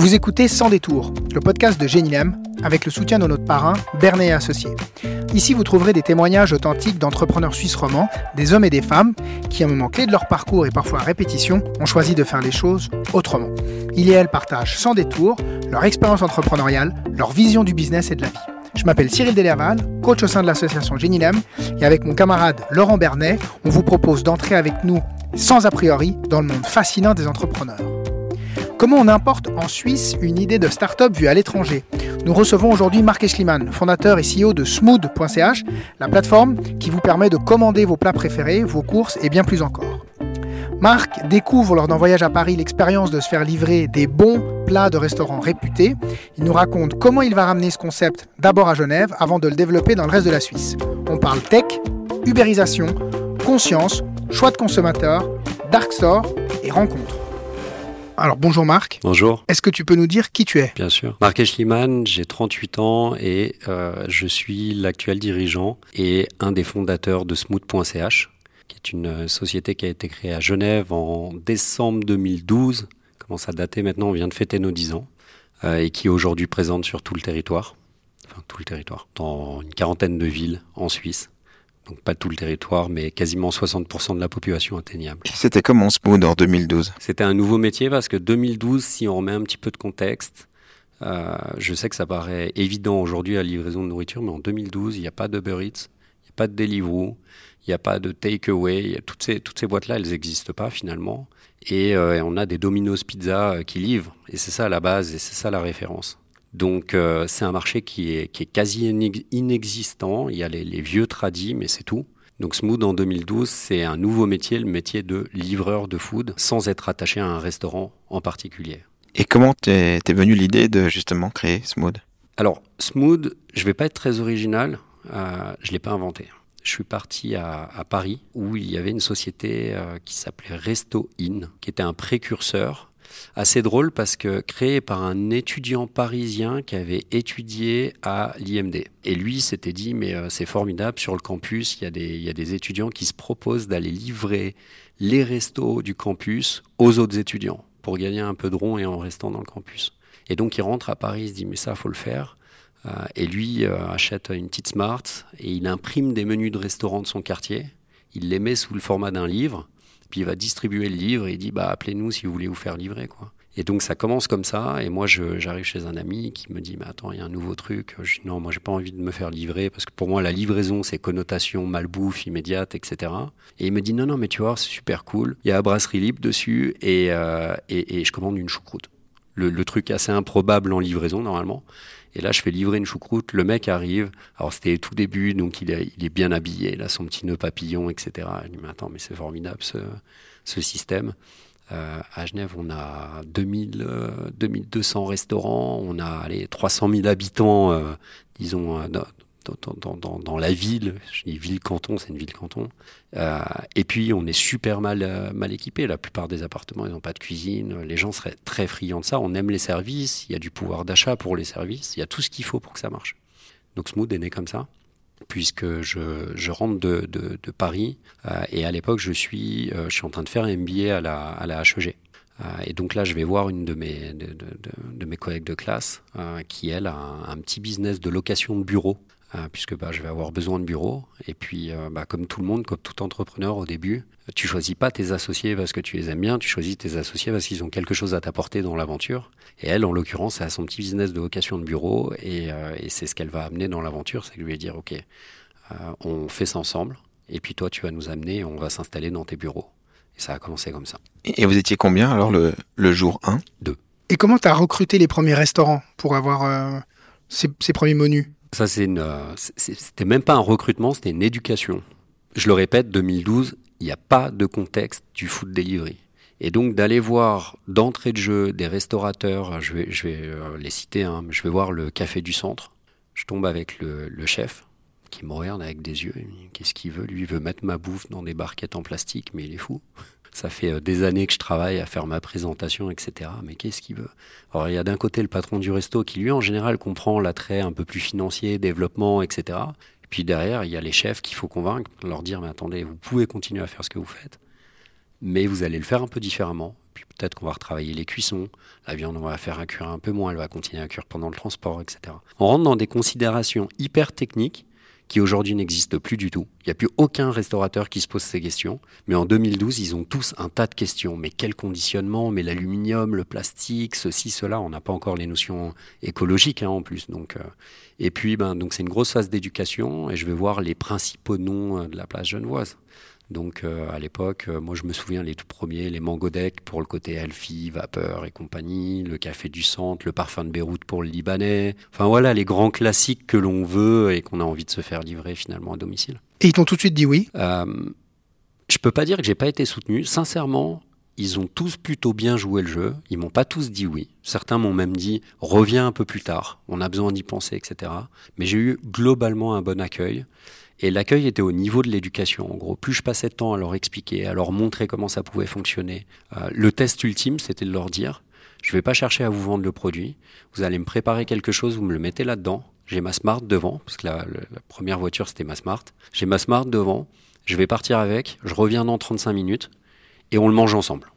Vous écoutez Sans détour, le podcast de Génilem, avec le soutien de notre parrain, Bernet et Associés. Ici, vous trouverez des témoignages authentiques d'entrepreneurs suisses romans, des hommes et des femmes, qui, à un moment clé de leur parcours et parfois à répétition, ont choisi de faire les choses autrement. Ils et elles partagent sans détour leur expérience entrepreneuriale, leur vision du business et de la vie. Je m'appelle Cyril Delerval, coach au sein de l'association Génilem, et avec mon camarade Laurent Bernet, on vous propose d'entrer avec nous, sans a priori, dans le monde fascinant des entrepreneurs. Comment on importe en Suisse une idée de start-up vue à l'étranger Nous recevons aujourd'hui Marc Eschliman, fondateur et CEO de smooth.ch, la plateforme qui vous permet de commander vos plats préférés, vos courses et bien plus encore. Marc découvre lors d'un voyage à Paris l'expérience de se faire livrer des bons plats de restaurants réputés. Il nous raconte comment il va ramener ce concept d'abord à Genève avant de le développer dans le reste de la Suisse. On parle tech, ubérisation, conscience, choix de consommateur, dark store et rencontres. Alors bonjour Marc. Bonjour. Est-ce que tu peux nous dire qui tu es? Bien sûr. Marc Eschliman, j'ai 38 ans et euh, je suis l'actuel dirigeant et un des fondateurs de Smooth.ch, qui est une société qui a été créée à Genève en décembre 2012. Commence à dater maintenant, on vient de fêter nos 10 ans. Euh, et qui est aujourd'hui présente sur tout le territoire. Enfin, tout le territoire. Dans une quarantaine de villes en Suisse donc pas tout le territoire, mais quasiment 60% de la population atteignable. C'était comment Smooth en 2012 C'était un nouveau métier parce que 2012, si on remet un petit peu de contexte, euh, je sais que ça paraît évident aujourd'hui à la livraison de nourriture, mais en 2012, il n'y a pas d'Uber Eats, il n'y a pas de Deliveroo, il n'y a pas de Takeaway, toutes ces, toutes ces boîtes-là, elles n'existent pas finalement. Et euh, on a des Domino's Pizza euh, qui livrent, et c'est ça la base, et c'est ça la référence. Donc euh, c'est un marché qui est, qui est quasi inexistant. Il y a les, les vieux tradis, mais c'est tout. Donc Smooth en 2012, c'est un nouveau métier, le métier de livreur de food, sans être attaché à un restaurant en particulier. Et comment t'es es venu l'idée de justement créer Smooth Alors Smooth, je vais pas être très original, euh, je l'ai pas inventé. Je suis parti à, à, Paris où il y avait une société euh, qui s'appelait Resto In, qui était un précurseur assez drôle parce que créé par un étudiant parisien qui avait étudié à l'IMD. Et lui s'était dit, mais euh, c'est formidable, sur le campus, il y, a des, y a des étudiants qui se proposent d'aller livrer les restos du campus aux autres étudiants pour gagner un peu de rond et en restant dans le campus. Et donc il rentre à Paris, il se dit, mais ça, faut le faire. Euh, et lui euh, achète une petite Smart et il imprime des menus de restaurants de son quartier. Il les met sous le format d'un livre puis il va distribuer le livre et il dit bah appelez-nous si vous voulez vous faire livrer quoi. Et donc ça commence comme ça et moi j'arrive chez un ami qui me dit mais attends il y a un nouveau truc. Je dis non moi j'ai pas envie de me faire livrer parce que pour moi la livraison c'est connotation malbouffe immédiate etc. Et il me dit non non mais tu vois c'est super cool. Il y a la brasserie libre dessus et, euh, et, et je commande une choucroute. Le, le truc assez improbable en livraison normalement. Et là, je fais livrer une choucroute. Le mec arrive. Alors, c'était tout début, donc il est, bien habillé. Il a son petit nœud papillon, etc. Je dis, mais attends, mais c'est formidable ce, ce système. Euh, à Genève, on a 2000, euh, 2200 restaurants. On a allez, 300 000 habitants, euh, disons, dans, la ville. Je dis ville-canton, c'est une ville-canton. Euh, et puis, on est super mal, euh, mal équipé. La plupart des appartements, ils n'ont pas de cuisine. Les gens seraient très friands de ça. On aime les services. Il y a du pouvoir d'achat pour les services. Il y a tout ce qu'il faut pour que ça marche. Donc, Smooth est né comme ça puisque je, je rentre de, de, Paris euh, et à l'époque je suis je suis en train de faire un MBA à la, à la HEG et donc là je vais voir une de mes de, de, mes collègues de classe qui elle a un, petit business de location de bureaux puisque bah, je vais avoir besoin de bureaux. Et puis, euh, bah, comme tout le monde, comme tout entrepreneur au début, tu choisis pas tes associés parce que tu les aimes bien, tu choisis tes associés parce qu'ils ont quelque chose à t'apporter dans l'aventure. Et elle, en l'occurrence, elle a son petit business de location de bureau et, euh, et c'est ce qu'elle va amener dans l'aventure, c'est que je lui vais dire, OK, euh, on fait ça ensemble. Et puis toi, tu vas nous amener, on va s'installer dans tes bureaux. Et ça a commencé comme ça. Et vous étiez combien alors le, le jour 1 Deux. Et comment tu as recruté les premiers restaurants pour avoir euh, ces, ces premiers menus? Ça, une, c'était même pas un recrutement, c'était une éducation. Je le répète, 2012, il n'y a pas de contexte du food delivery. Et donc d'aller voir d'entrée de jeu des restaurateurs, je vais, je vais les citer, hein, je vais voir le café du centre. Je tombe avec le, le chef qui me regarde avec des yeux. Qu'est-ce qu'il veut? Lui, il veut mettre ma bouffe dans des barquettes en plastique, mais il est fou. Ça fait des années que je travaille à faire ma présentation, etc. Mais qu'est-ce qu'il veut? Alors il y a d'un côté le patron du resto qui lui en général comprend l'attrait un peu plus financier, développement, etc. Et puis derrière il y a les chefs qu'il faut convaincre, leur dire mais attendez, vous pouvez continuer à faire ce que vous faites, mais vous allez le faire un peu différemment. Puis peut-être qu'on va retravailler les cuissons. La viande, on va faire cuire un peu moins, elle va continuer à cuire pendant le transport, etc. On rentre dans des considérations hyper techniques qui aujourd'hui n'existe plus du tout. Il n'y a plus aucun restaurateur qui se pose ces questions. Mais en 2012, ils ont tous un tas de questions. Mais quel conditionnement? Mais l'aluminium, le plastique, ceci, cela. On n'a pas encore les notions écologiques hein, en plus. Donc, euh, et puis, ben, donc c'est une grosse phase d'éducation. Et je vais voir les principaux noms euh, de la place genevoise. Donc euh, à l'époque, euh, moi je me souviens les tout premiers, les Mangodec pour le côté Alfie, Vapeur et compagnie, le Café du Centre, le Parfum de Beyrouth pour le Libanais. Enfin voilà les grands classiques que l'on veut et qu'on a envie de se faire livrer finalement à domicile. Et ils t'ont tout de suite dit oui? Euh, Je peux pas dire que j'ai pas été soutenu. Sincèrement, ils ont tous plutôt bien joué le jeu. Ils m'ont pas tous dit oui. Certains m'ont même dit reviens un peu plus tard. On a besoin d'y penser, etc. Mais j'ai eu globalement un bon accueil. Et l'accueil était au niveau de l'éducation. En gros, plus je passais de temps à leur expliquer, à leur montrer comment ça pouvait fonctionner. Euh, le test ultime, c'était de leur dire je ne vais pas chercher à vous vendre le produit. Vous allez me préparer quelque chose, vous me le mettez là-dedans. J'ai ma Smart devant, parce que la, la première voiture c'était ma Smart. J'ai ma Smart devant. Je vais partir avec. Je reviens dans 35 minutes et on le mange ensemble.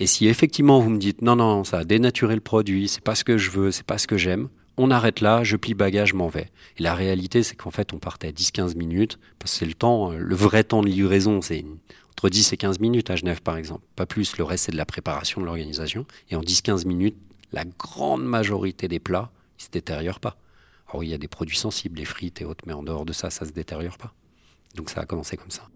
Et si effectivement vous me dites non non ça a dénaturé le produit, c'est pas ce que je veux, c'est pas ce que j'aime, on arrête là, je plie bagage, m'en vais. Et la réalité, c'est qu'en fait, on partait à 10-15 minutes, parce que c'est le temps, le vrai temps de livraison, c'est entre 10 et 15 minutes à Genève, par exemple. Pas plus, le reste, c'est de la préparation de l'organisation. Et en 10-15 minutes, la grande majorité des plats, ils se détériorent pas. Alors, il y a des produits sensibles, les frites et autres, mais en dehors de ça, ça se détériore pas. Donc ça a commencé comme ça.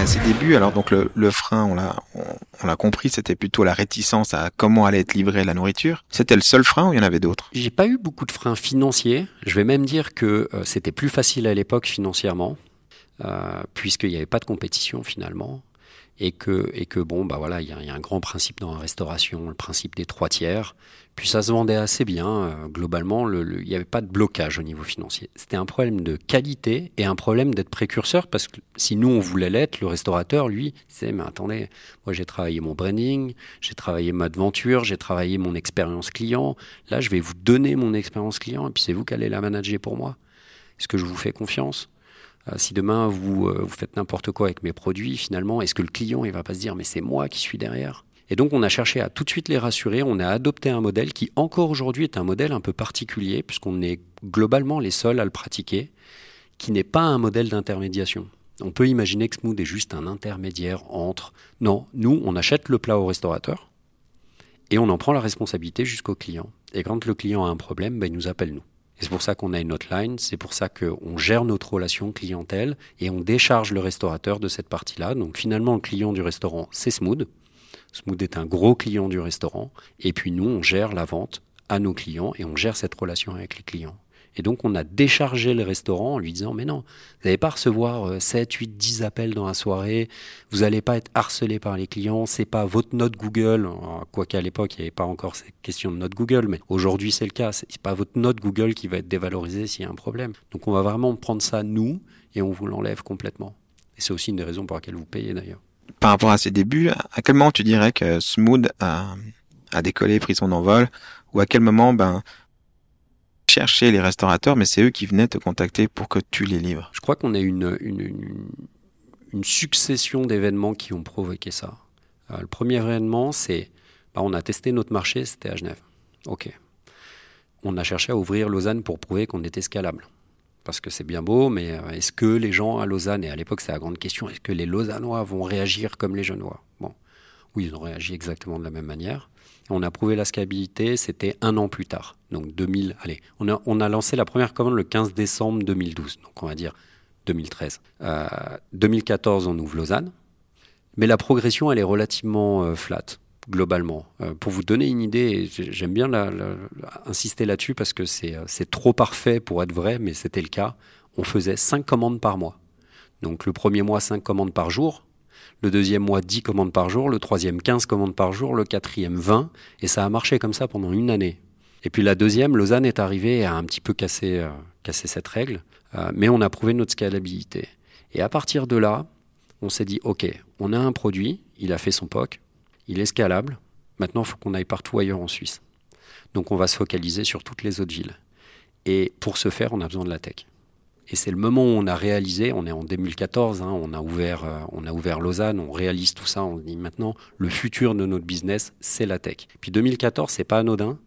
À ses débuts, alors donc le, frein, on l'a, on, l'a compris, c'était plutôt la réticence à comment allait être livrée la nourriture. C'était le seul frein ou il y en avait d'autres? J'ai pas eu beaucoup de freins financiers. Je vais même dire que euh, c'était plus facile à l'époque financièrement, euh, puisqu'il n'y avait pas de compétition finalement et que, et que bon, bah voilà, il y, a un grand principe dans la restauration, le principe des trois tiers. Puis ça se vendait assez bien. Euh, globalement, il n'y avait pas de blocage au niveau financier. C'était un problème de qualité et un problème d'être précurseur parce que si nous, on voulait l'être, le restaurateur, lui, c'est mais attendez, moi j'ai travaillé mon branding, j'ai travaillé ma aventure, j'ai travaillé mon expérience client. Là, je vais vous donner mon expérience client et puis c'est vous qui allez la manager pour moi. Est-ce que je vous fais confiance? Si demain vous, euh, vous faites n'importe quoi avec mes produits, finalement, est-ce que le client il va pas se dire mais c'est moi qui suis derrière? Et donc on a cherché à tout de suite les rassurer, on a adopté un modèle qui encore aujourd'hui est un modèle un peu particulier puisqu'on est globalement les seuls à le pratiquer, qui n'est pas un modèle d'intermédiation. On peut imaginer que Smooth est juste un intermédiaire entre... Non, nous, on achète le plat au restaurateur et on en prend la responsabilité jusqu'au client. Et quand le client a un problème, ben, il nous appelle nous. C'est pour ça qu'on a une hotline, c'est pour ça qu'on gère notre relation clientèle et on décharge le restaurateur de cette partie-là. Donc finalement, le client du restaurant, c'est Smooth. Smooth est un gros client du restaurant. Et puis nous, on gère la vente à nos clients et on gère cette relation avec les clients. Et donc, on a déchargé le restaurant en lui disant, mais non, vous n'allez pas recevoir 7, 8, 10 appels dans la soirée, vous n'allez pas être harcelé par les clients, c'est pas votre note Google, quoi qu'à l'époque, il n'y avait pas encore cette question de note Google, mais aujourd'hui, c'est le cas, c'est pas votre note Google qui va être dévalorisée s'il y a un problème. Donc, on va vraiment prendre ça, nous, et on vous l'enlève complètement. Et c'est aussi une des raisons pour laquelle vous payez d'ailleurs. Par rapport à ses débuts, à quel moment tu dirais que Smooth a, a décollé, pris son envol, ou à quel moment, ben, chercher les restaurateurs, mais c'est eux qui venaient te contacter pour que tu les livres. Je crois qu'on a une, une, succession d'événements qui ont provoqué ça. Euh, le premier événement, c'est bah, on a testé notre marché, c'était à Genève. Ok. On a cherché à ouvrir Lausanne pour prouver qu'on était scalable. Parce que c'est bien beau, mais euh, est-ce que les gens à Lausanne, et à l'époque c'est la grande question, est-ce que les Lausannois vont réagir comme les Genevois? Bon, oui, ils ont réagi exactement de la même manière. On a prouvé la scalabilité, c'était un an plus tard. Donc 2000, allez, on a, on a lancé la première commande le 15 décembre 2012, donc on va dire 2013. Euh, 2014, on ouvre Lausanne, mais la progression, elle est relativement euh, flat, globalement. Euh, pour vous donner une idée, j'aime bien insister là-dessus parce que euh, c'est trop parfait pour être vrai, mais c'était le cas. On faisait 5 commandes par mois. Donc le premier mois, 5 commandes par jour le deuxième mois 10 commandes par jour, le troisième 15 commandes par jour, le quatrième 20, et ça a marché comme ça pendant une année. Et puis la deuxième, Lausanne est arrivée et a un petit peu cassé, euh, cette règle, euh, mais on a prouvé notre scalabilité. Et à partir de là, on s'est dit, OK, on a un produit, il a fait son POC, il est scalable, maintenant il faut qu'on aille partout ailleurs en Suisse. Donc on va se focaliser sur toutes les autres villes. Et pour ce faire, on a besoin de la tech. Et c'est le moment où on a réalisé, on est en 2014, hein, on, a ouvert, euh, on a ouvert Lausanne, on réalise tout ça, on dit maintenant, le futur de notre business, c'est la tech. Puis 2014, c'est pas anodin.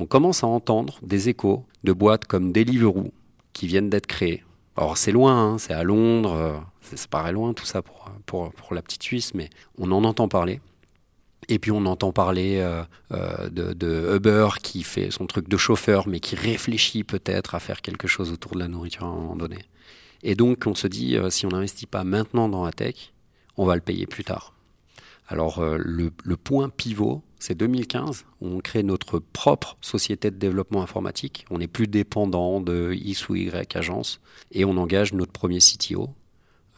On commence à entendre des échos de boîtes comme Deliveroo qui viennent d'être créées. Alors c'est loin, hein, c'est à Londres, euh, ça paraît loin tout ça pour, pour, pour la petite Suisse, mais on en entend parler. Et puis on entend parler euh, euh, de, Uber qui fait son truc de chauffeur, mais qui réfléchit peut-être à faire quelque chose autour de la nourriture à un moment donné. Et donc on se dit, euh, si on n'investit pas maintenant dans la tech, on va le payer plus tard. Alors le, le, point pivot, c'est 2015, où on crée notre propre société de développement informatique. On n'est plus dépendant de X ou Y agence, et on engage notre premier CTO.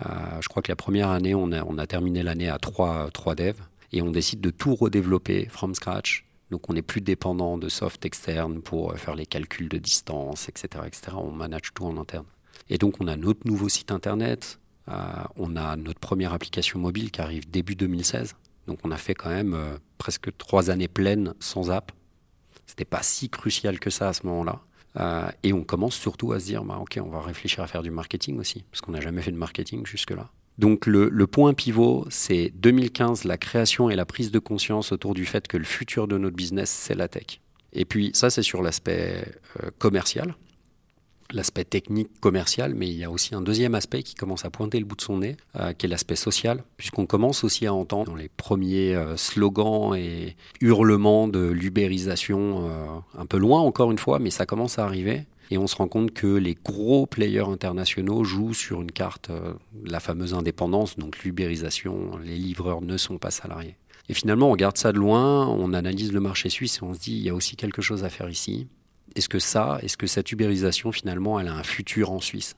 je crois que la première année, on a, on a terminé l'année à 3, 3 devs et on décide de tout redévelopper from scratch. Donc on n'est plus dépendant de soft externe pour euh, faire les calculs de distance, etc., etc. On manage tout en interne. Et donc on a notre nouveau site internet, euh, on a notre première application mobile qui arrive début 2016. Donc on a fait quand même euh, presque trois années pleines sans app. C'était pas si crucial que ça à ce moment-là. et on commence surtout à se dire, bah, ok, on va réfléchir à faire du marketing aussi, parce qu'on n'a jamais fait de marketing jusque-là. Donc le, point pivot, c'est 2015, la création et la prise de conscience autour du fait que le futur de notre business, c'est la tech. Et puis ça, c'est sur l'aspect euh, commercial, l'aspect technique commercial, mais il y a aussi un deuxième aspect qui commence à pointer le bout de son nez, euh, qui est l'aspect social, puisqu'on commence aussi à entendre dans les premiers euh, slogans et hurlements de l'ubérisation, un peu loin encore une fois, mais ça commence à arriver. Et on se rend compte que les gros players internationaux jouent sur une carte, euh, la fameuse indépendance, donc l'ubérisation, les livreurs ne sont pas salariés. Et finalement, on regarde ça de loin, on analyse le marché suisse et on se dit, il y a aussi quelque chose à faire ici. Est-ce que ça, est-ce que cette ubérisation, finalement, elle a un futur en Suisse?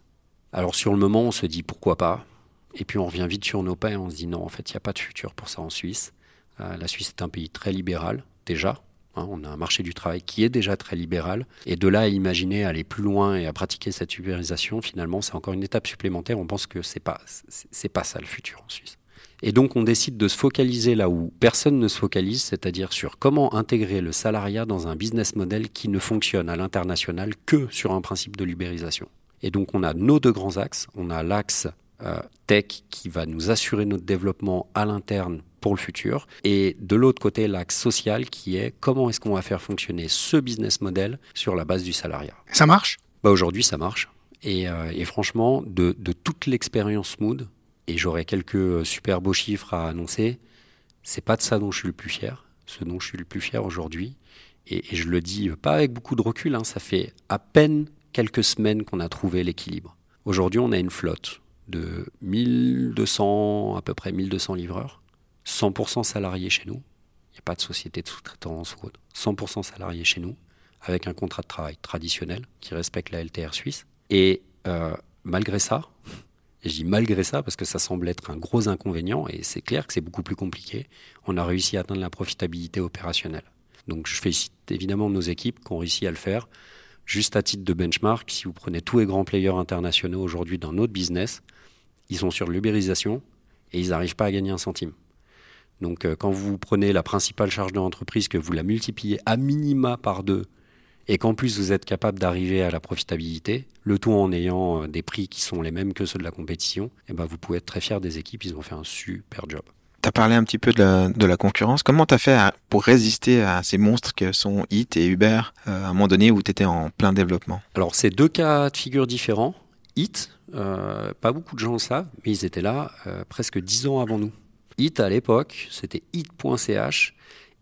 Alors sur le moment, on se dit, pourquoi pas Et puis on revient vite sur nos pas et on se dit, non, en fait, il n'y a pas de futur pour ça en Suisse. Euh, la Suisse est un pays très libéral, déjà, Hein, on a un marché du travail qui est déjà très libéral. Et de là à imaginer aller plus loin et à pratiquer cette ubérisation, finalement, c'est encore une étape supplémentaire. On pense que c'est pas, pas ça le futur en Suisse. Et donc, on décide de se focaliser là où personne ne se focalise, c'est-à-dire sur comment intégrer le salariat dans un business model qui ne fonctionne à l'international que sur un principe de libérisation. Et donc, on a nos deux grands axes. On a l'axe euh, tech qui va nous assurer notre développement à l'interne pour le futur. Et de l'autre côté, l'axe social qui est comment est-ce qu'on va faire fonctionner ce business model sur la base du salariat. Ça marche? Bah Aujourd'hui, ça marche. Et, euh, franchement, de, toute l'expérience Smooth, et j'aurai quelques super beaux chiffres à annoncer, c'est pas de ça dont je suis le plus fier. Ce dont je suis le plus fier aujourd'hui, et, je le dis pas avec beaucoup de recul, hein, ça fait à peine quelques semaines qu'on a trouvé l'équilibre. Aujourd'hui, on a une flotte de 1200, à peu près 1200 livreurs 100% salariés chez nous. Il n'y a pas de société de sous-traitance ou autre. 100% salariés chez nous, avec un contrat de travail traditionnel qui respecte la LTR suisse. Et euh, malgré ça, et je dis malgré ça parce que ça semble être un gros inconvénient, et c'est clair que c'est beaucoup plus compliqué, on a réussi à atteindre la profitabilité opérationnelle. Donc je félicite évidemment nos équipes qui ont réussi à le faire. Juste à titre de benchmark, si vous prenez tous les grands players internationaux aujourd'hui dans notre business, ils sont sur l'ubérisation et ils n'arrivent pas à gagner un centime. Donc euh, quand vous prenez la principale charge de l'entreprise, que vous la multipliez à minima par deux, et qu'en plus vous êtes capable d'arriver à la profitabilité, le tout en ayant euh, des prix qui sont les mêmes que ceux de la compétition, eh ben vous pouvez être très fier des équipes, ils ont fait un super job. Tu as parlé un petit peu de la, concurrence. Comment tu as fait pour résister à ces monstres que sont Hit et Uber euh, à un moment donné où tu étais en plein développement? Alors, c'est deux cas de figure différents. Hit, pas beaucoup de gens le savent, mais ils étaient là presque dix ans avant nous. Hit à l'époque, c'était hit.ch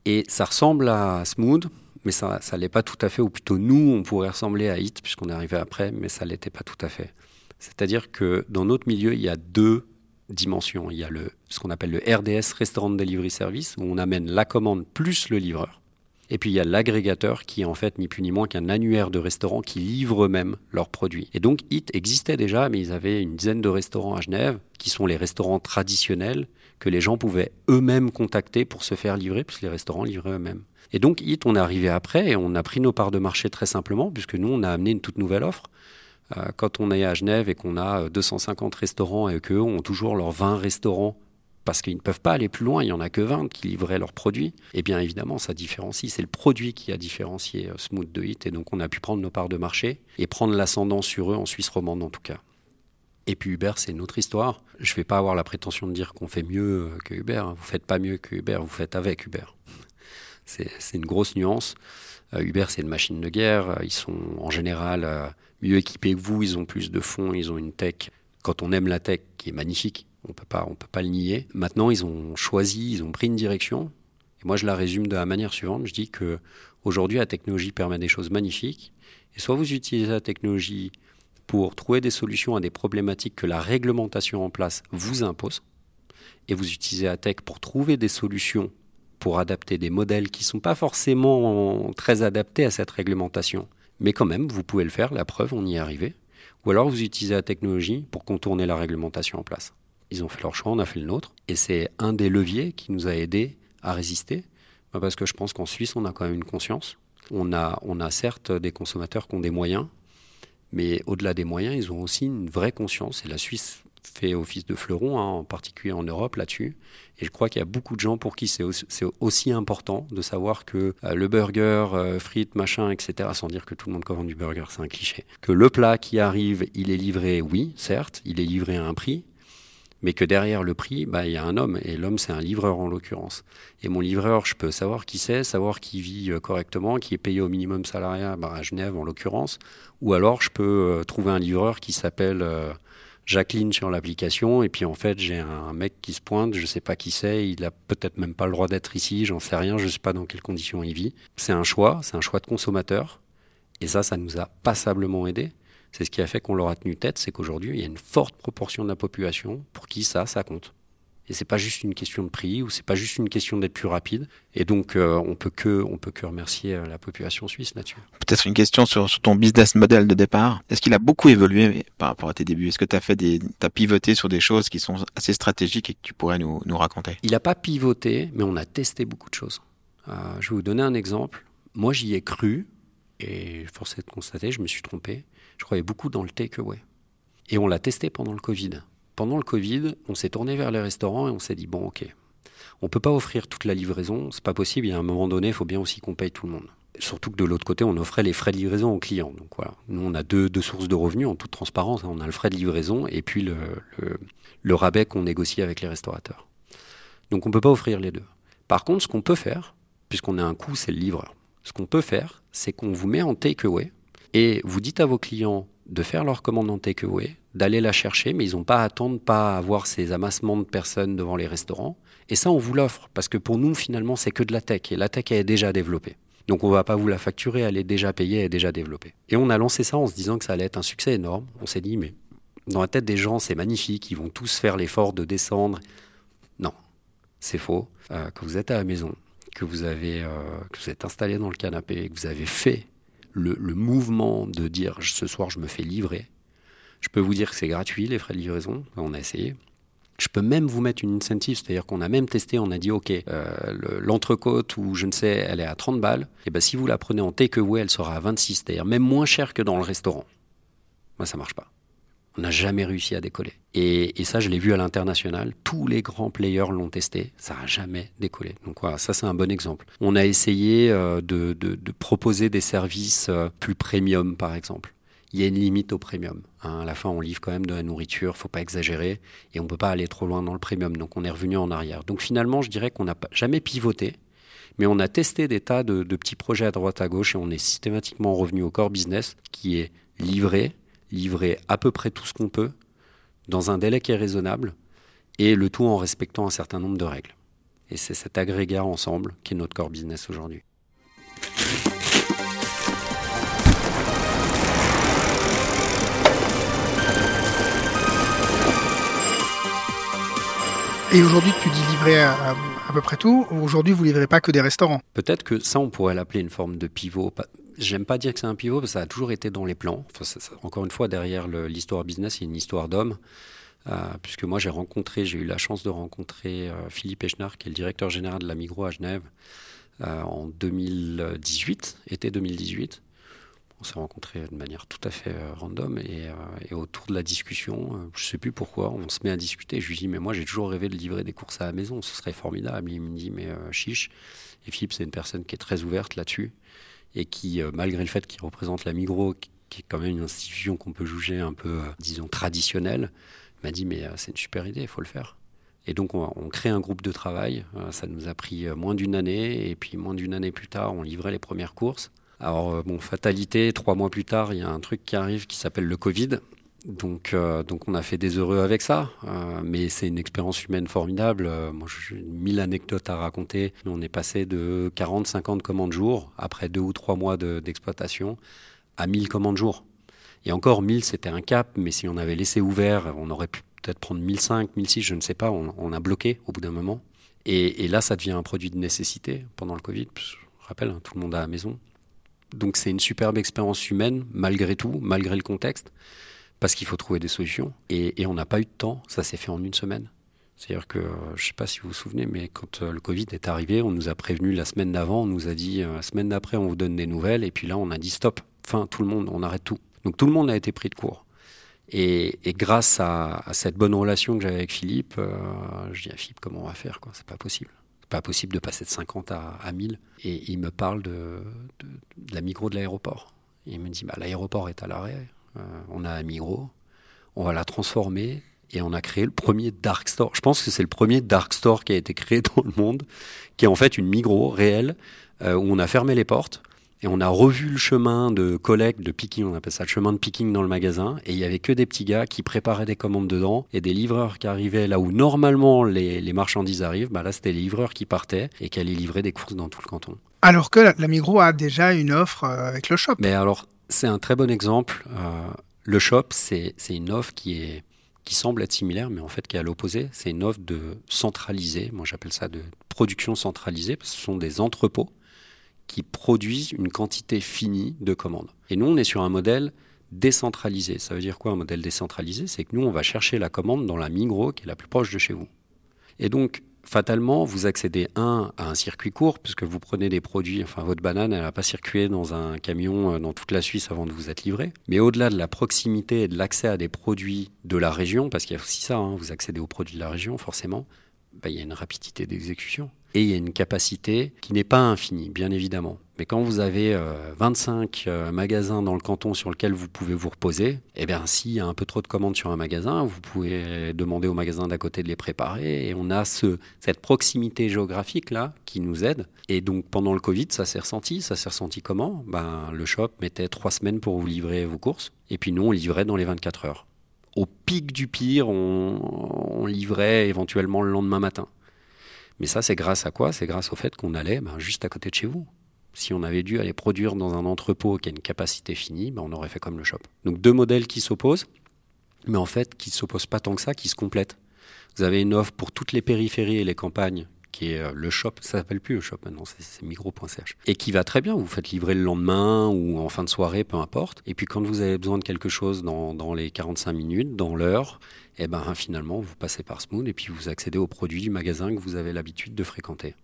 et ça ressemble à Smooth, mais ça ne l'est pas tout à fait, ou plutôt nous, on pourrait ressembler à Hit puisqu'on est arrivé après, mais ça ne l'était pas tout à fait. C'est-à-dire que dans notre milieu, il y a deux dimensions. Il y a le, ce qu'on appelle le RDS, Restaurant Delivery Service, où on amène la commande plus le livreur. Et puis il y a l'agrégateur qui est en fait ni plus ni moins qu'un annuaire de restaurants qui livrent eux-mêmes leurs produits. Et donc HIT existait déjà, mais ils avaient une dizaine de restaurants à Genève, qui sont les restaurants traditionnels que les gens pouvaient eux-mêmes contacter pour se faire livrer, puisque les restaurants livraient eux-mêmes. Et donc HIT, on est arrivé après et on a pris nos parts de marché très simplement, puisque nous, on a amené une toute nouvelle offre. Euh, quand on est à Genève et qu'on a 250 restaurants et qu'eux ont toujours leurs 20 restaurants parce qu'ils ne peuvent pas aller plus loin, il n'y en a que 20 qui livraient leurs produits, et bien évidemment ça différencie, c'est le produit qui a différencié euh, Smooth de Hit, et donc on a pu prendre nos parts de marché et prendre l'ascendant sur eux en Suisse romande en tout cas. Et puis Uber, c'est une autre histoire. Je ne vais pas avoir la prétention de dire qu'on fait mieux euh, que Uber. Hein. Vous faites pas mieux que Uber, vous faites avec Uber. C'est une grosse nuance. Euh, Uber, c'est une machine de guerre. Ils sont en général mieux équipés que vous. Ils ont plus de fonds. Ils ont une tech. Quand on aime la tech, qui est magnifique, on peut pas, on peut pas le nier. Maintenant, ils ont choisi, ils ont pris une direction. Et moi, je la résume de la manière suivante. Je dis que aujourd'hui, la technologie permet des choses magnifiques. Et soit vous utilisez la technologie pour trouver des solutions à des problématiques que la réglementation en place vous impose, et vous utilisez la tech pour trouver des solutions pour adapter des modèles qui ne sont pas forcément très adaptés à cette réglementation. Mais quand même, vous pouvez le faire, la preuve, on y est arrivé. Ou alors vous utilisez la technologie pour contourner la réglementation en place. Ils ont fait leur choix, on a fait le nôtre. Et c'est un des leviers qui nous a aidés à résister. Bah, parce que je pense qu'en Suisse, on a quand même une conscience. On a, on a certes des consommateurs qui ont des moyens, mais au-delà des moyens, ils ont aussi une vraie conscience. Et la Suisse fait office de fleuron, hein, en particulier en Europe là-dessus. Et je crois qu'il y a beaucoup de gens pour qui c'est aussi, important de savoir que euh, le burger, euh, frites, machin, etc., sans dire que tout le monde commande du burger, c'est un cliché, que le plat qui arrive, il est livré, oui, certes, il est livré à un prix, mais que derrière le prix, bah, il y a un homme, et l'homme, c'est un livreur en l'occurrence. Et mon livreur, je peux savoir qui c'est, savoir qui vit euh, correctement, qui est payé au minimum salarial bah, à Genève en l'occurrence, ou alors je peux euh, trouver un livreur qui s'appelle euh, Jacqueline sur l'application, et puis en fait j'ai un mec qui se pointe, je sais pas qui c'est, il a peut-être même pas le droit d'être ici, j'en sais rien, je sais pas dans quelles conditions il vit. C'est un choix, c'est un choix de consommateur, et ça, ça nous a passablement aidé. C'est ce qui a fait qu'on leur a tenu tête, c'est qu'aujourd'hui, il y a une forte proportion de la population pour qui ça, ça compte. Et c'est pas juste une question de prix ou c'est pas juste une question d'être plus rapide. Et donc, euh, on peut que, on peut que remercier euh, la population suisse là-dessus. Peut-être une question sur, ton business model de départ. Est-ce qu'il a beaucoup évolué par rapport à tes débuts? Est-ce que tu as fait des, as pivoté sur des choses qui sont assez stratégiques et que tu pourrais nous, nous raconter? Il n'a pas pivoté, mais on a testé beaucoup de choses. Euh, je vais vous donner un exemple. Moi, j'y ai cru et force est de constater, je me suis trompé. Je croyais beaucoup dans le takeaway. Et on l'a testé pendant le Covid. Pendant le Covid, on s'est tourné vers les restaurants et on s'est dit bon, ok, on peut pas offrir toute la livraison, c'est pas possible. Il y a un moment donné, il faut bien aussi qu'on paye tout le monde. Surtout que de l'autre côté, on offrait les frais de livraison aux clients. Donc voilà, nous on a deux, sources de revenus en toute transparence. On a le frais de livraison et puis le, le rabais qu'on négocie avec les restaurateurs. Donc on peut pas offrir les deux. Par contre, ce qu'on peut faire, puisqu'on a un coût, c'est le livreur. Ce qu'on peut faire, c'est qu'on vous met en takeaway et vous dites à vos clients de faire leur commande en takeaway, d'aller la chercher, mais ils n'ont pas à attendre, pas à avoir ces amassements de personnes devant les restaurants. Et ça, on vous l'offre, parce que pour nous, finalement, c'est que de la tech, et la tech est déjà développée. Donc on ne va pas vous la facturer, elle est déjà payée, elle est déjà développée. Et on a lancé ça en se disant que ça allait être un succès énorme. On s'est dit, mais dans la tête des gens, c'est magnifique, ils vont tous faire l'effort de descendre. Non, c'est faux. Euh, quand vous êtes à la maison, que vous, avez, euh, que vous êtes installé dans le canapé, que vous avez fait le, mouvement de dire ce soir je me fais livrer, je peux vous dire que c'est gratuit les frais de livraison, on a essayé. Je peux même vous mettre une incentive, c'est-à-dire qu'on a même testé, on a dit ok, euh, l'entrecôte ou je ne sais, elle est à 30 balles, et ben si vous la prenez en takeaway, elle sera à 26, c'est-à-dire même moins cher que dans le restaurant. Moi, ça marche pas. On n'a jamais réussi à décoller. Et, ça, je l'ai vu à l'international. Tous les grands players l'ont testé. Ça n'a jamais décollé. Donc voilà, ça c'est un bon exemple. On a essayé euh, de, proposer des services euh, plus premium, par exemple. Il y a une limite au premium. Hein. À la fin, on livre quand même de la nourriture, faut pas exagérer, et on peut pas aller trop loin dans le premium. Donc on est revenu en arrière. Donc finalement, je dirais qu'on n'a jamais pivoté, mais on a testé des tas de, de petits projets à droite à gauche et on est systématiquement revenu au core business qui est livré, livrer à peu près tout ce qu'on peut dans un délai qui est raisonnable et le tout en respectant un certain nombre de règles. Et c'est cet agrégat ensemble qui est notre core business aujourd'hui. Et aujourd'hui, tu dis livrer à, à, peu près tout. Aujourd'hui, vous livrez pas que des restaurants. Peut-être que ça, on pourrait l'appeler une forme de pivot. J'aime pas dire que c'est un pivot, parce que ça a toujours été dans les plans. encore une fois, derrière l'histoire business, il y a une histoire d'homme. Euh, puisque moi, j'ai rencontré, j'ai eu la chance de rencontrer euh, Philippe Echnard, qui est le directeur général de la Migros à Genève, euh, en 2018, été 2018. On s'est rencontrés de manière tout à fait random et, autour de la discussion, je sais plus pourquoi, on se met à discuter. Je lui dis mais moi j'ai toujours rêvé de livrer des courses à la maison, ce serait formidable. Il me dit mais chiche. Et Philippe c'est une personne qui est très ouverte là-dessus et qui, malgré le fait qu'il représente la Migros, qui est quand même une institution qu'on peut juger un peu, disons, traditionnelle, m'a dit mais c'est une super idée, il faut le faire. Et donc on, crée un groupe de travail. Euh, ça nous a pris euh, moins d'une année. Et puis moins d'une année plus tard, on livrait les premières courses. Alors euh, bon, fatalité, trois mois plus tard, il y a un truc qui arrive qui s'appelle le Covid. Donc, donc on a fait des heureux avec ça, mais c'est une expérience humaine formidable. moi, j'ai mille anecdotes à raconter. On est passé de 40-50 commandes jour, après deux ou trois mois d'exploitation, à 1000 commandes jour. Et encore 1000, c'était un cap, mais si on avait laissé ouvert, on aurait pu peut-être prendre 1005, 1006, je ne sais pas, on, a bloqué au bout d'un moment. Et, là, ça devient un produit de nécessité pendant le Covid. Je rappelle, hein, tout le monde à la maison. Donc c'est une superbe expérience humaine, malgré tout, malgré le contexte, parce qu'il faut trouver des solutions. Et, on n'a pas eu de temps, ça s'est fait en une semaine. C'est-à-dire que, je ne sais pas si vous vous souvenez, mais quand euh, le Covid est arrivé, on nous a prévenu la semaine d'avant, on nous a dit, euh, la semaine d'après, on vous donne des nouvelles, et puis là, on a dit stop, fin, tout le monde, on arrête tout. Donc tout le monde a été pris de court. Et, grâce à, cette bonne relation que j'avais avec Philippe, euh, je dis à Philippe comment on va faire quoi? C'est pas possible. C'est pas possible de passer de 50 à, à 1000. Et il me parle de, la Migros de l'aéroport. Il me dit bah, l'aéroport est à l'arrêt. Euh, on a un Migros. On va la transformer et on a créé le premier dark store. Je pense que c'est le premier dark store qui a été créé dans le monde, qui est en fait une Migros réelle euh, où on a fermé les portes et on a revu le chemin de collecte, de picking, on appelle ça le chemin de picking dans le magasin. Et il y avait que des petits gars qui préparaient des commandes dedans et des livreurs qui arrivaient là où normalement les, marchandises arrivent. Bah là, c'était les livreurs qui partaient et qui allaient livrer des courses dans tout le canton. Alors que la, Migros a déjà une offre euh, avec le shop. Mais alors, c'est un très bon exemple. Euh, le shop, c'est une offre qui est qui semble être similaire, mais en fait qui est à l'opposé. C'est une offre de centralisée. Moi, j'appelle ça de production centralisée, parce que ce sont des entrepôts qui produisent une quantité finie de commandes. Et nous, on est sur un modèle décentralisé. Ça veut dire quoi un modèle décentralisé? C'est que nous, on va chercher la commande dans la Migros qui est la plus proche de chez vous. Et donc, fatalement, vous accédez, un, à un circuit court, puisque vous prenez des produits, enfin, votre banane, elle n'a pas circulé dans un camion euh, dans toute la Suisse avant de vous être livré. Mais au-delà de la proximité et de l'accès à des produits de la région, parce qu'il y a aussi ça, hein, vous accédez aux produits de la région, forcément, bah, il y a une rapidité d'exécution et il y a une capacité qui n'est pas infinie, bien évidemment. Mais quand vous avez 25 euh, euh, magasins dans le canton sur lequel vous pouvez vous reposer, eh bien, s'il y a un peu trop de commandes sur un magasin, vous pouvez demander au magasin d'à côté de les préparer. Et on a ce, cette proximité géographique-là qui nous aide. Et donc, pendant le Covid, ça s'est ressenti. Ça s'est ressenti comment? Ben, Le shop mettait trois semaines pour vous livrer vos courses. Et puis nous, on livrait dans les 24 heures. Au pic du pire, on livrait éventuellement le lendemain matin. Mais ça, c'est grâce à quoi? C'est grâce au fait qu'on allait ben, juste à côté de chez vous. Si on avait dû aller produire dans un entrepôt qui a une capacité finie, ben, on aurait fait comme le shop. Donc deux modèles qui s'opposent, mais en fait qui ne s'opposent pas tant que ça, qui se complètent. Vous avez une offre pour toutes les périphéries et les campagnes qui est euh, le shop, ça s'appelle plus le shop maintenant, c'est micro.ch. Et qui va très bien, vous faites livrer le lendemain ou en fin de soirée, peu importe. Et puis quand vous avez besoin de quelque chose dans, dans les 45 minutes, dans l'heure, et eh ben finalement vous passez par Smooth et puis vous accédez aux produits du magasin que vous avez l'habitude de fréquenter.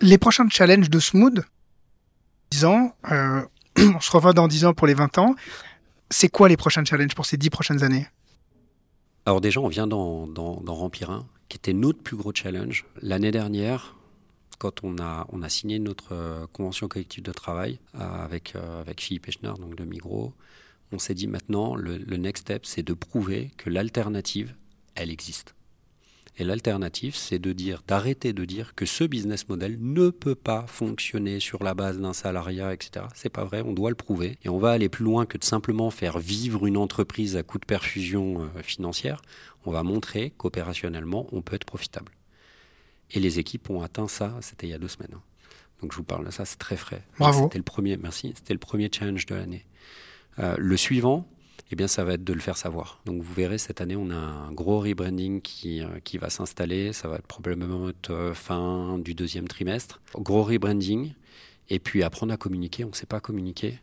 Les prochains challenges de Smooth, 10 ans, euh, on se revoit dans 10 ans pour les 20 ans. C'est quoi les prochains challenges pour ces 10 prochaines années? Alors déjà, on vient d'en remplir un qui était notre plus gros challenge. L'année dernière, quand on a, signé notre euh, convention collective de travail euh, avec, Philippe Echner, donc de Migros, on s'est dit maintenant, le next step, c'est de prouver que l'alternative, elle existe. Et l'alternative, c'est de dire, d'arrêter de dire que ce business model ne peut pas fonctionner sur la base d'un salariat, etc. C'est pas vrai, on doit le prouver. Et on va aller plus loin que de simplement faire vivre une entreprise à coup de perfusion euh, financière. On va montrer qu'opérationnellement, on peut être profitable. Et les équipes ont atteint ça, c'était il y a deux semaines. Hein. Donc je vous parle de ça, c'est très frais. Bravo. C'était le premier, merci, c'était le premier challenge de l'année. Euh, le suivant, eh bien, ça va être de le faire savoir. Donc, vous verrez, cette année, on a un gros rebranding qui, euh, qui va s'installer. Ça va être probablement euh, fin du deuxième trimestre. Gros rebranding. Et puis, apprendre à communiquer. On ne sait pas communiquer.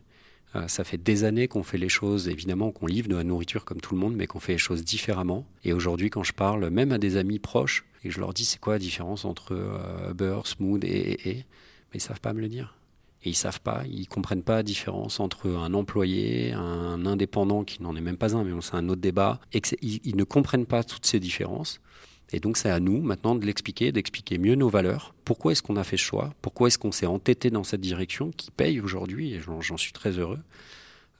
Euh, ça fait des années qu'on fait les choses, évidemment, qu'on livre de la nourriture comme tout le monde, mais qu'on fait les choses différemment. Et aujourd'hui, quand je parle même à des amis proches, et je leur dis c'est quoi la différence entre beurre, smooth et, et, et, mais ils savent pas me le dire. Et ils savent pas, ils comprennent pas la différence entre un employé, un indépendant qui n'en est même pas un, mais c'est un autre débat, et ils, ne comprennent pas toutes ces différences. Et donc c'est à nous maintenant de l'expliquer, d'expliquer mieux nos valeurs. Pourquoi est-ce qu'on a fait ce choix? Pourquoi est-ce qu'on s'est entêté dans cette direction qui paye aujourd'hui? Et j'en suis très heureux.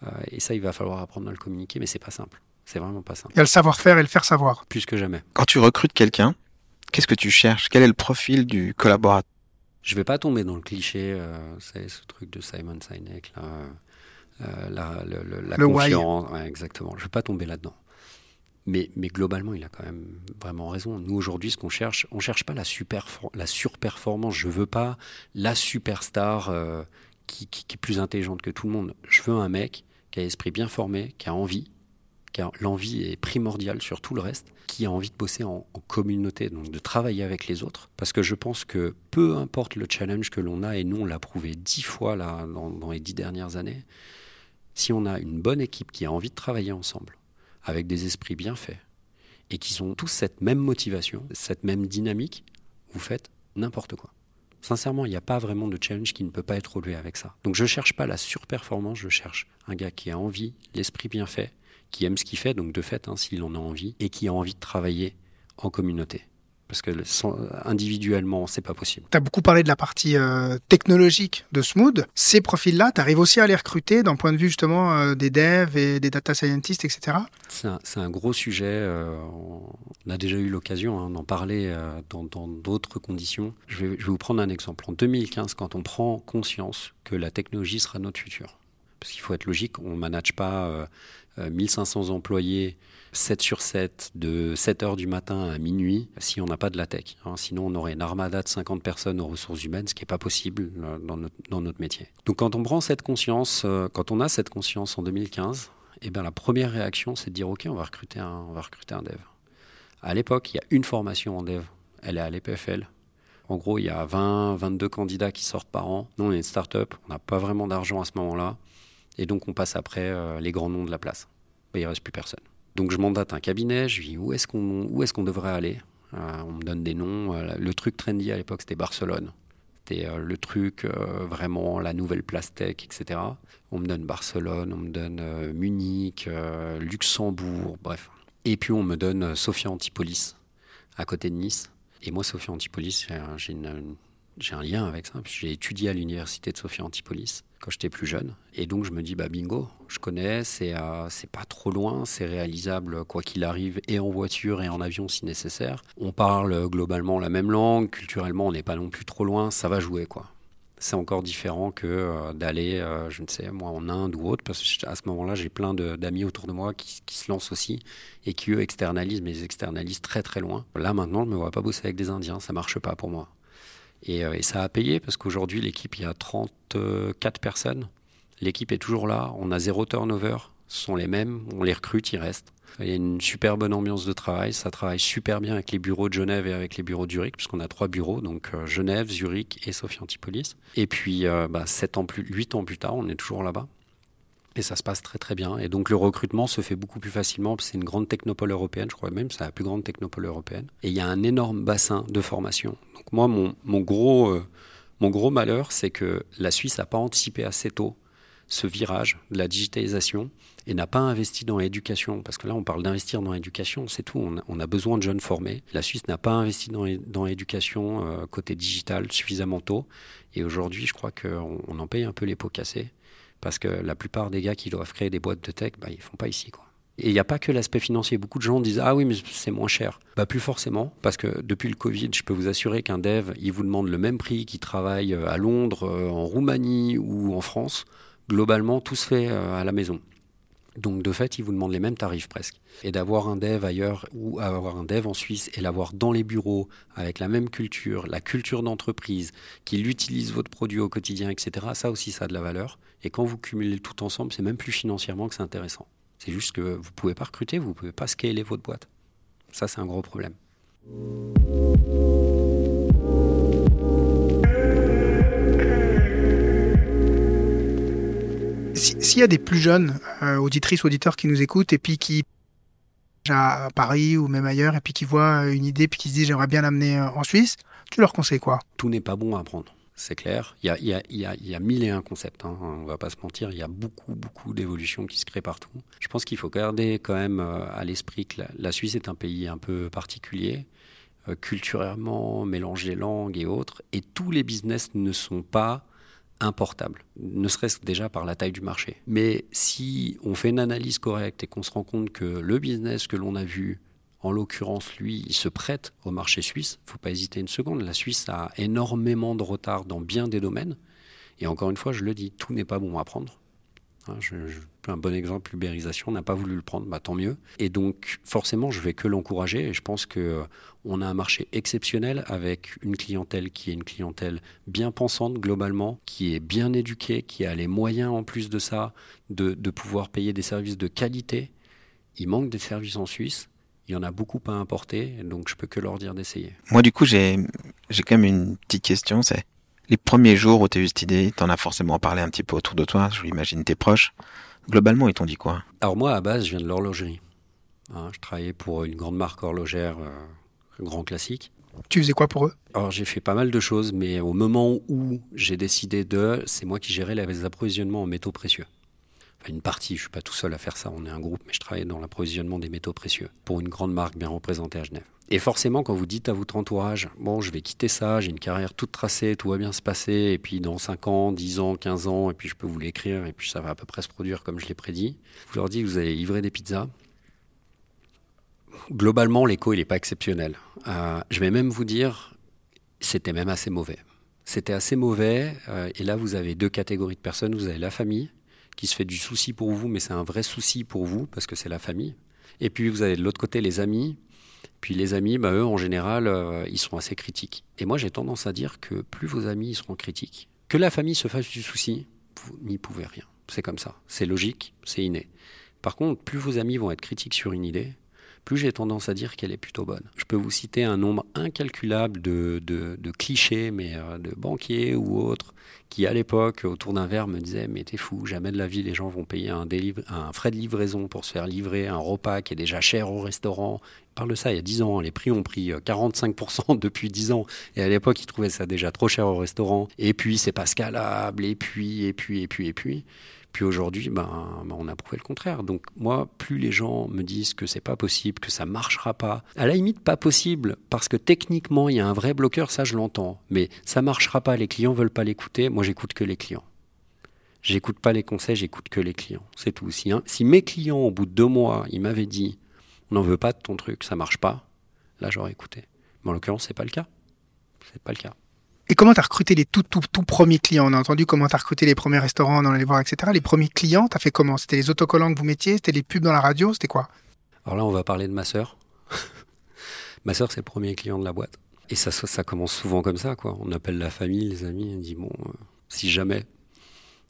Euh, et ça, il va falloir apprendre à le communiquer, mais c'est pas simple. C'est vraiment pas simple. Il y a le savoir-faire et le faire savoir. Plus que jamais. Quand tu recrutes quelqu'un, qu'est-ce que tu cherches? Quel est le profil du collaborateur? Je vais pas tomber dans le cliché, euh, c'est ce truc de Simon Sinek, là, euh, la, la confiance. Ouais, exactement. Je vais pas tomber là-dedans. Mais, mais, globalement, il a quand même vraiment raison. Nous, aujourd'hui, ce qu'on cherche, on cherche pas la, super, la surperformance. Je veux pas la superstar euh, qui, qui, qui, est plus intelligente que tout le monde. Je veux un mec qui a l'esprit bien formé, qui a envie, car l'envie est primordiale sur tout le reste, qui a envie de bosser en, communauté, donc de travailler avec les autres. Parce que je pense que peu importe le challenge que l'on a, et nous on l'a prouvé dix fois là, dans, les dix dernières années, si on a une bonne équipe qui a envie de travailler ensemble, avec des esprits bien faits, et qui ont tous cette même motivation, cette même dynamique, vous faites n'importe quoi. Sincèrement, il n'y a pas vraiment de challenge qui ne peut pas être relevé avec ça. Donc je ne cherche pas la surperformance, je cherche un gars qui a envie, l'esprit bien fait, qui aime ce qu'il fait, donc de fait, hein, s'il en a envie, et qui a envie de travailler en communauté. Parce que individuellement, c'est pas possible. Tu as beaucoup parlé de la partie euh, technologique de Smooth. Ces profils-là, tu arrives aussi à les recruter d'un point de vue justement euh, des devs et des data scientists, etc. C'est un, un, gros sujet. Euh, on a déjà eu l'occasion hein, d'en parler dans d'autres conditions. Je vais, je vais vous prendre un exemple. En 2015, quand on prend conscience que la technologie sera notre futur, parce qu'il faut être logique, on ne manage pas 1500 euh, employés 7 sur 7 de 7 heures du matin à minuit si on n'a pas de la tech. Hein. Sinon, on aurait une armada de 50 personnes aux ressources humaines, ce qui n'est pas possible euh, dans notre, métier. Donc, quand on prend cette conscience, euh, quand on a cette conscience en 2015, eh bien, la première réaction, c'est de dire OK, on va recruter un, on va recruter un dev. À l'époque, il y a une formation en dev. Elle est à l'EPFL. En gros, il y a 20, 22 candidats qui sortent par an. Nous, on est une start-up. On n'a pas vraiment d'argent à ce moment-là. Et donc, on passe après euh, les grands noms de la place. Il il reste plus personne. Donc, je mandate un cabinet. Je dis où est-ce qu'on est devrait aller? Euh, On me donne des noms. Euh, le truc trendy à l'époque, c'était Barcelone. C'était le truc vraiment la nouvelle place tech, etc. On me donne Barcelone, on me donne Munich, Luxembourg, bref. Et puis, on me donne Sofia Antipolis, à côté de Nice. Et moi, Sofia Antipolis, j'ai un lien avec ça. J'ai étudié à l'université de Sophia Antipolis quand j'étais plus jeune. Et donc je me dis, bah bingo, je connais, c'est euh, c'est pas trop loin, c'est réalisable quoi qu'il arrive, et en voiture et en avion si nécessaire. On parle globalement la même langue, culturellement on n'est pas non plus trop loin, ça va jouer quoi. C'est encore différent que euh, d'aller, euh, je ne sais, moi en Inde ou autre, parce qu'à ce moment-là, j'ai plein d'amis autour de moi qui, se lancent aussi et qui eux externalisent, mais ils externalisent très très loin. Là maintenant, je me vois pas bosser avec des Indiens, ça marche pas pour moi. Euh, et, ça a payé parce qu'aujourd'hui, l'équipe, il y a 34 personnes. L'équipe est toujours là. On a zéro turnover. Ce sont les mêmes. On les recrute, ils restent. Il y a une super bonne ambiance de travail. Ça travaille super bien avec les bureaux de Genève et avec les bureaux de Zurich, puisqu'on a trois bureaux, donc euh, Genève, Zurich et Sophie Antipolis. Et puis, euh, bah, 7 ans plus, 8 ans plus tard, on est toujours là-bas. Et ça se passe très très bien. Et donc le recrutement se fait beaucoup plus facilement. C'est une grande technopole européenne, je crois même, c'est la plus grande technopole européenne. Et il y a un énorme bassin de formation. Donc moi, mon, mon gros, euh, mon gros malheur, c'est que la Suisse n'a pas anticipé assez tôt ce virage de la digitalisation et n'a pas investi dans l'éducation. Parce que là, on parle d'investir dans l'éducation, c'est tout. On a, besoin de jeunes formés. La Suisse n'a pas investi dans l'éducation euh, côté digital suffisamment tôt. Et aujourd'hui, je crois qu'on on en paye un peu les pots cassés. Parce que la plupart des gars qui doivent créer des boîtes de tech, bah, ils font pas ici. Quoi. Et il n'y a pas que l'aspect financier. Beaucoup de gens disent Ah oui, mais c'est moins cher. Bah, plus forcément, parce que depuis le Covid, je peux vous assurer qu'un dev, il vous demande le même prix qu'il travaille euh, à Londres, euh, en Roumanie ou en France. Globalement, tout se fait euh, à la maison. Donc de fait, ils vous demandent les mêmes tarifs presque. Et d'avoir un dev ailleurs ou avoir un dev en Suisse et l'avoir dans les bureaux avec la même culture, la culture d'entreprise, qu'il utilise votre produit au quotidien, etc., ça aussi, ça a de la valeur. Et quand vous cumulez tout ensemble, c'est même plus financièrement que c'est intéressant. C'est juste que vous ne pouvez pas recruter, vous ne pouvez pas scaler votre boîte. Ça, c'est un gros problème. S'il y a des plus jeunes euh, auditrices, auditeurs qui nous écoutent et puis qui à Paris ou même ailleurs et puis qui voient une idée puis qui se disent j'aimerais bien l'amener euh, en Suisse, tu leur conseilles quoi? Tout n'est pas bon à apprendre. c'est clair. Il y, a, y a, y a, y a, mille et un concepts, hein. on va pas se mentir, il y a beaucoup, beaucoup d'évolutions qui se créent partout. Je pense qu'il faut garder quand même euh, à l'esprit que la, Suisse est un pays un peu particulier, euh, culturellement, mélange des langues et autres, et tous les business ne sont pas importables, ne serait-ce déjà par la taille du marché. Mais si on fait une analyse correcte et qu'on se rend compte que le business que l'on a vu en l'occurrence, lui, il se prête au marché suisse. Il faut pas hésiter une seconde. La Suisse a énormément de retard dans bien des domaines. Et encore une fois, je le dis, tout n'est pas bon à prendre. Hein, un bon exemple, l'ubérisation, n'a pas voulu le prendre, bah, tant mieux. Et donc, forcément, je vais que l'encourager. Et je pense qu'on euh, on a un marché exceptionnel avec une clientèle qui est une clientèle bien pensante globalement, qui est bien éduquée, qui a les moyens en plus de ça de, pouvoir payer des services de qualité. Il manque des services en Suisse il y en a beaucoup à importer, donc je peux que leur dire d'essayer. Moi, du coup, j'ai quand même une petite question. C'est les premiers jours où tu as eu cette idée, tu en as forcément parlé un petit peu autour de toi. Je l'imagine tes proches. Globalement, ils t'ont dit quoi? Alors moi, à base, je viens de l'horlogerie. Hein, je travaillais pour une grande marque horlogère, euh, grand classique. Tu faisais quoi pour eux? Alors j'ai fait pas mal de choses, mais au moment où j'ai décidé de, c'est moi qui gérais les approvisionnements en métaux précieux une partie, je ne suis pas tout seul à faire ça, on est un groupe, mais je travaille dans l'approvisionnement des métaux précieux pour une grande marque bien représentée à Genève. Et forcément, quand vous dites à votre entourage, bon, je vais quitter ça, j'ai une carrière toute tracée, tout va bien se passer, et puis dans 5 ans, 10 ans, 15 ans, et puis je peux vous l'écrire, et puis ça va à peu près se produire comme je l'ai prédit, vous leur dites vous allez livrer des pizzas. Globalement, l'écho, il n'est pas exceptionnel. Euh, je vais même vous dire, c'était même assez mauvais. C'était assez mauvais, euh, et là, vous avez deux catégories de personnes. Vous avez la famille, qui se fait du souci pour vous, mais c'est un vrai souci pour vous parce que c'est la famille. Et puis vous avez de l'autre côté les amis. Puis les amis, bah, eux, en général, euh, ils sont assez critiques. Et moi, j'ai tendance à dire que plus vos amis seront critiques, que la famille se fasse du souci, vous n'y pouvez rien. C'est comme ça. C'est logique, c'est inné. Par contre, plus vos amis vont être critiques sur une idée, plus j'ai tendance à dire qu'elle est plutôt bonne. Je peux vous citer un nombre incalculable de, de, de clichés, mais euh, de banquiers ou autres, qui à l'époque, autour d'un verre, me disaient Mais t'es fou, jamais de la vie les gens vont payer un, un frais de livraison pour se faire livrer un repas qui est déjà cher au restaurant. Ils parlent de ça il y a 10 ans, les prix ont pris 45% euh, depuis 10 ans, et à l'époque, ils trouvaient ça déjà trop cher au restaurant. Et puis, c'est pas scalable, et puis, et puis, et puis, et puis. Puis aujourd'hui, ben, ben, on a prouvé le contraire. Donc moi, plus les gens me disent que c'est pas possible, que ça marchera pas, à la limite pas possible, parce que techniquement il y a un vrai bloqueur, ça je l'entends. Mais ça marchera pas, les clients veulent pas l'écouter. Moi, j'écoute que les clients. J'écoute pas les conseils, j'écoute que les clients. C'est tout. Si, hein, si mes clients, au bout de deux mois, ils m'avaient dit, on n'en veut pas de ton truc, ça marche pas, là j'aurais écouté. Mais en l'occurrence, c'est pas le cas. C'est pas le cas. Et comment tu as recruté les tout, tout, tout premiers clients? On a entendu comment tu as recruté les premiers restaurants, on en allait voir, etc. Les premiers clients, tu as fait comment? C'était les autocollants que vous mettiez C'était les pubs dans la radio C'était quoi? Alors là, on va parler de ma sœur. ma sœur, c'est le premier client de la boîte. Et ça, ça, commence souvent comme ça, quoi. On appelle la famille, les amis, on dit bon, euh, si jamais.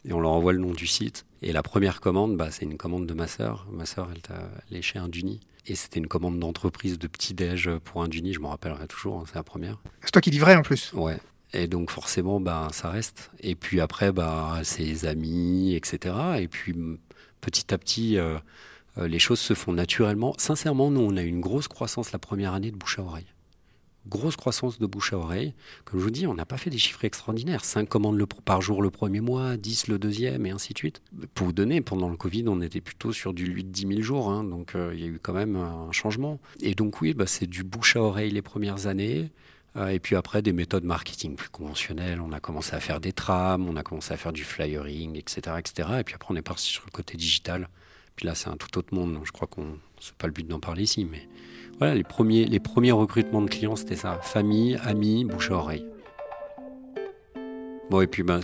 Et on leur envoie le nom du site. Et la première commande, bah, c'est une commande de ma sœur. Ma sœur, elle t'a léché un Duni. Et c'était une commande d'entreprise de petit-déj pour un Duni, je m'en rappellerai toujours, hein, c'est la première. C'est toi qui livrais en plus Ouais. Et donc forcément, bah, ça reste. Et puis après, bah, ses amis, etc. Et puis petit à petit, euh, euh, les choses se font naturellement. Sincèrement, nous, on a eu une grosse croissance la première année de bouche à oreille. Grosse croissance de bouche à oreille. Comme je vous dis, on n'a pas fait des chiffres extraordinaires. 5 commandes par jour le premier mois, 10 le deuxième, et ainsi de suite. Pour vous donner, pendant le Covid, on était plutôt sur du 8-10 000 jours. Hein, donc euh, il y a eu quand même un changement. Et donc oui, bah, c'est du bouche à oreille les premières années. Euh, et puis après, des méthodes marketing plus conventionnelles. On a commencé à faire des trams, on a commencé à faire du flyering, etc. etc. Et puis après, on est parti sur le côté digital. Puis là, c'est un tout autre monde. Je crois qu'on c'est pas le but d'en parler ici, mais voilà, les premiers, les premiers recrutements de clients, c'était ça famille, amis, bouche à oreille. Bon, et puis ben,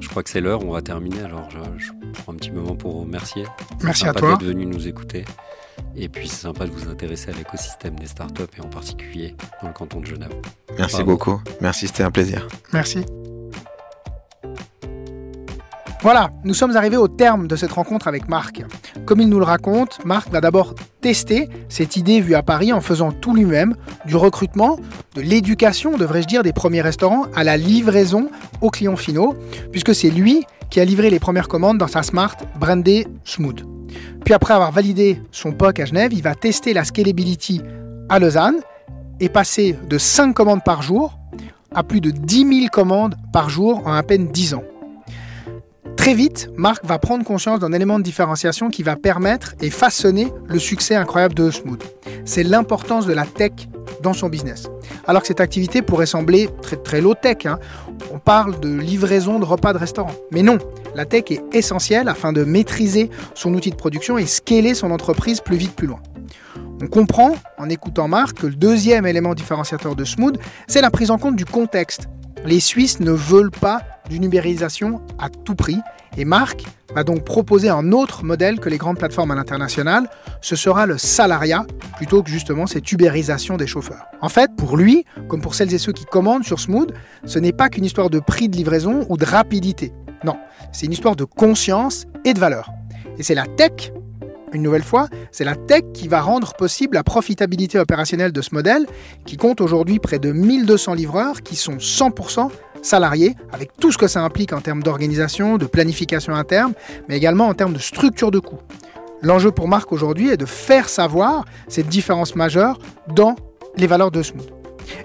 je crois que c'est l'heure, on va terminer. Alors, je, je, prends un petit moment pour remercier. Merci à toi. d'être venu nous écouter. Et puis c'est sympa de vous intéresser à l'écosystème des startups et en particulier dans le canton de Genève. Merci Bravo. beaucoup. Merci, c'était un plaisir. Merci. Voilà, nous sommes arrivés au terme de cette rencontre avec Marc. Comme il nous le raconte, Marc va d'abord tester cette idée vue à Paris en faisant tout lui-même, du recrutement, de l'éducation, devrais-je dire, des premiers restaurants, à la livraison aux clients finaux, puisque c'est lui qui a livré les premières commandes dans sa Smart brandée Smooth. Puis après avoir validé son POC à Genève, il va tester la scalability à Lausanne et passer de 5 commandes par jour à plus de 10 000 commandes par jour en à peine 10 ans. Très vite, Marc va prendre conscience d'un élément de différenciation qui va permettre et façonner le succès incroyable de Smooth. C'est l'importance de la tech dans son business. Alors que cette activité pourrait sembler très, low-tech. Hein. On parle de livraison de repas de restaurant. Mais non, la tech est essentielle afin de maîtriser son outil de production et scaler son entreprise plus vite, plus loin. On comprend, en écoutant Marc, que le deuxième élément différenciateur de Smooth, c'est la prise en compte du contexte. Les Suisses ne veulent pas d'une ubérisation à tout prix et Marc va donc proposer un autre modèle que les grandes plateformes à l'international, ce sera le salariat plutôt que justement cette ubérisation des chauffeurs. En fait, pour lui, comme pour celles et ceux qui commandent sur Smooth, ce n'est pas qu'une histoire de prix de livraison ou de rapidité. Non, c'est une histoire de conscience et de valeur. Et c'est la tech une nouvelle fois, c'est la tech qui va rendre possible la profitabilité opérationnelle de ce modèle, qui compte aujourd'hui près de 1200 livreurs qui sont 100% salariés, avec tout ce que ça implique en termes d'organisation, de planification interne, mais également en termes de structure de coûts. L'enjeu pour Marc aujourd'hui est de faire savoir cette différence majeure dans les valeurs de Smooth.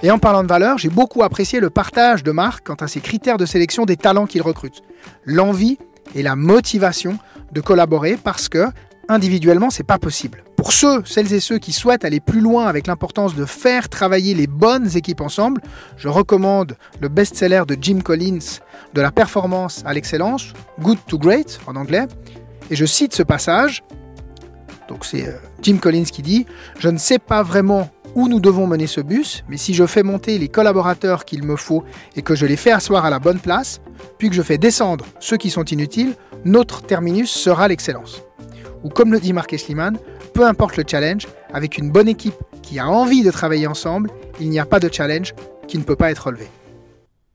Et en parlant de valeurs, j'ai beaucoup apprécié le partage de Marc quant à ses critères de sélection des talents qu'il recrute. L'envie et la motivation de collaborer parce que individuellement, c'est pas possible. Pour ceux, celles et ceux qui souhaitent aller plus loin avec l'importance de faire travailler les bonnes équipes ensemble, je recommande le best-seller de Jim Collins, De la performance à l'excellence, Good to Great en anglais. Et je cite ce passage. Donc c'est euh, Jim Collins qui dit Je ne sais pas vraiment où nous devons mener ce bus, mais si je fais monter les collaborateurs qu'il me faut et que je les fais asseoir à la bonne place, puis que je fais descendre ceux qui sont inutiles, notre terminus sera l'excellence ou comme le dit Marc Esliman, peu importe le challenge, avec une bonne équipe qui a envie de travailler ensemble, il n'y a pas de challenge qui ne peut pas être relevé.